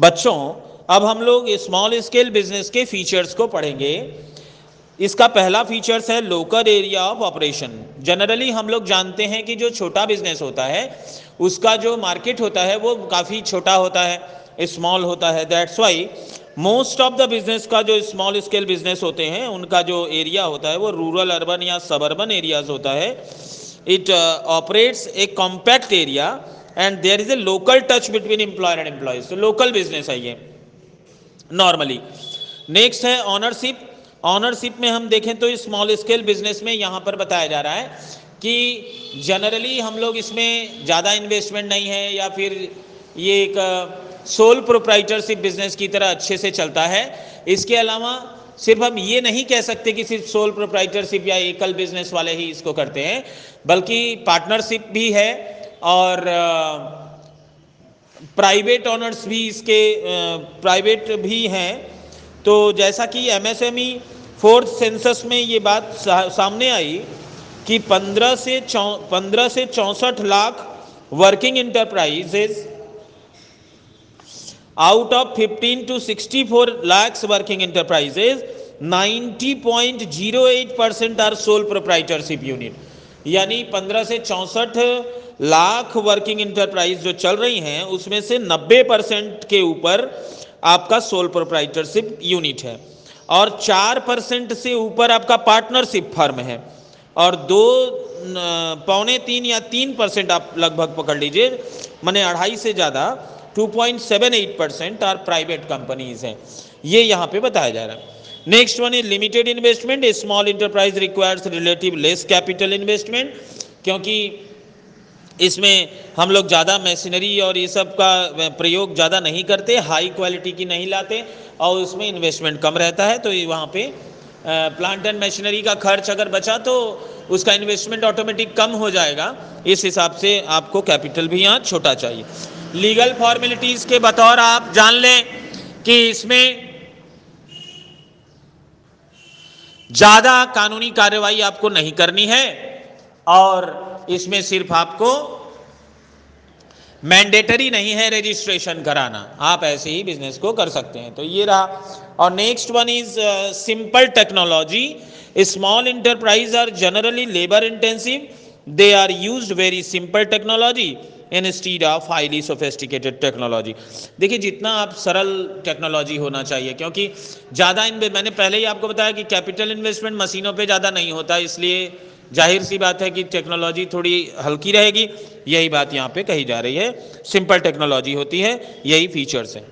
बच्चों, अब हम लोग स्मॉल स्केल बिज़नेस के फीचर्स को पढ़ेंगे। इसका पहला फीचर्स है local area of operation generally हम लोग जानते हैं कि जो छोटा बिज़नेस होता है, उसका जो मार्केट होता है, वो काफ़ी छोटा होता है स्मॉल होता है। That's why most of the business का जो स्मॉल स्केल बिज़नेस होते हैं, उनका जो एरिया होता है, वो रूरल अर्बन या सबर्बन एरियाज़ होता है। It operates a compact area and there is a local touch between employer and employees तो लोकल बिज़नेस है ये नॉर्मली नेक्स्ट है ऑनरशिप ऑनरशिप में हम देखें तो स्मॉल स्केल बिज़नेस में यहाँ पर बताया जा रहा है कि जनरली हम लोग इसमें ज़्यादा इन्वेस्टमेंट नहीं है या फिर ये एक सोल प्रोप्राइटरशिप बिज़नेस की तरह अच्छे से चलता है। इसके अलावा सिर्फ़ हम ये नहीं कह सकते कि सिर्फ़ सोल प्रोप्राइटरशिप या एकल बिज़नेस वाले ही इसको करते हैं, बल्कि पार्टनरशिप भी है। और प्राइवेट ऑनर्स भी इसके प्राइवेट भी हैं। तो जैसा कि एमएसएमई फोर्थ सेंसस में ये बात सामने आई कि 15 से पंद्रह से चौंसठ lakh working enterprises out of 15 to 64 lakh working enterprises 90.08 percent are sole proprietorship unit यानी 15 से चौंसठ लाख वर्किंग इंटरप्राइज जो चल रही हैं, उसमें से 90 परसेंट के ऊपर आपका सोल प्रोप्राइटरशिप यूनिट है। और चार परसेंट से ऊपर आपका पार्टनरशिप फर्म है। और दो पौने तीन या तीन परसेंट आप लगभग पकड़ लीजिए, मैंने अढ़ाई से ज़्यादा 2.78 परसेंट आर प्राइवेट कंपनीज़ हैं। ये यहाँ पे बताया जा रहा है। Next one is limited investment small enterprise requires relative less capital investment क्योंकि इसमें हम लोग ज़्यादा मशीनरी और ये सब का प्रयोग ज़्यादा नहीं करते हाई क्वालिटी की नहीं लाते और उसमें इन्वेस्टमेंट कम रहता है तो वहाँ पे प्लांट एंड मशीनरी का खर्च अगर बचा तो उसका इन्वेस्टमेंट ऑटोमेटिक कम हो जाएगा। इस हिसाब से आपको कैपिटल भी यहाँ छोटा चाहिए। लीगल फॉर्मेलिटीज़ के बतौर आप जान लें कि इसमें ज़्यादा कानूनी कार्रवाई आपको नहीं करनी है और इसमें सिर्फ़ आपको मैंडेटरी नहीं है रजिस्ट्रेशन कराना। आप ऐसे ही बिज़नेस को कर सकते हैं। तो ये रहा। और next one is simple technology small enterprise are generally labour intensive they are use very simple technology instead of highly sophisticated technology देखिए, जितना आप सरल टेक्नोलॉजी होना चाहिए, क्योंकि ज़्यादा इन मैंने पहले ही आपको बताया कि कैपिटल इन्वेस्टमेंट मशीनों पर ज़्यादा नहीं होता, इसलिए ज़ाहिर सी बात है कि टेक्नोलॉजी थोड़ी हल्की रहेगी। यही बात यहाँ पे कही जा रही है। सिंपल टेक्नोलॉजी होती है, यही फीचर्स हैं।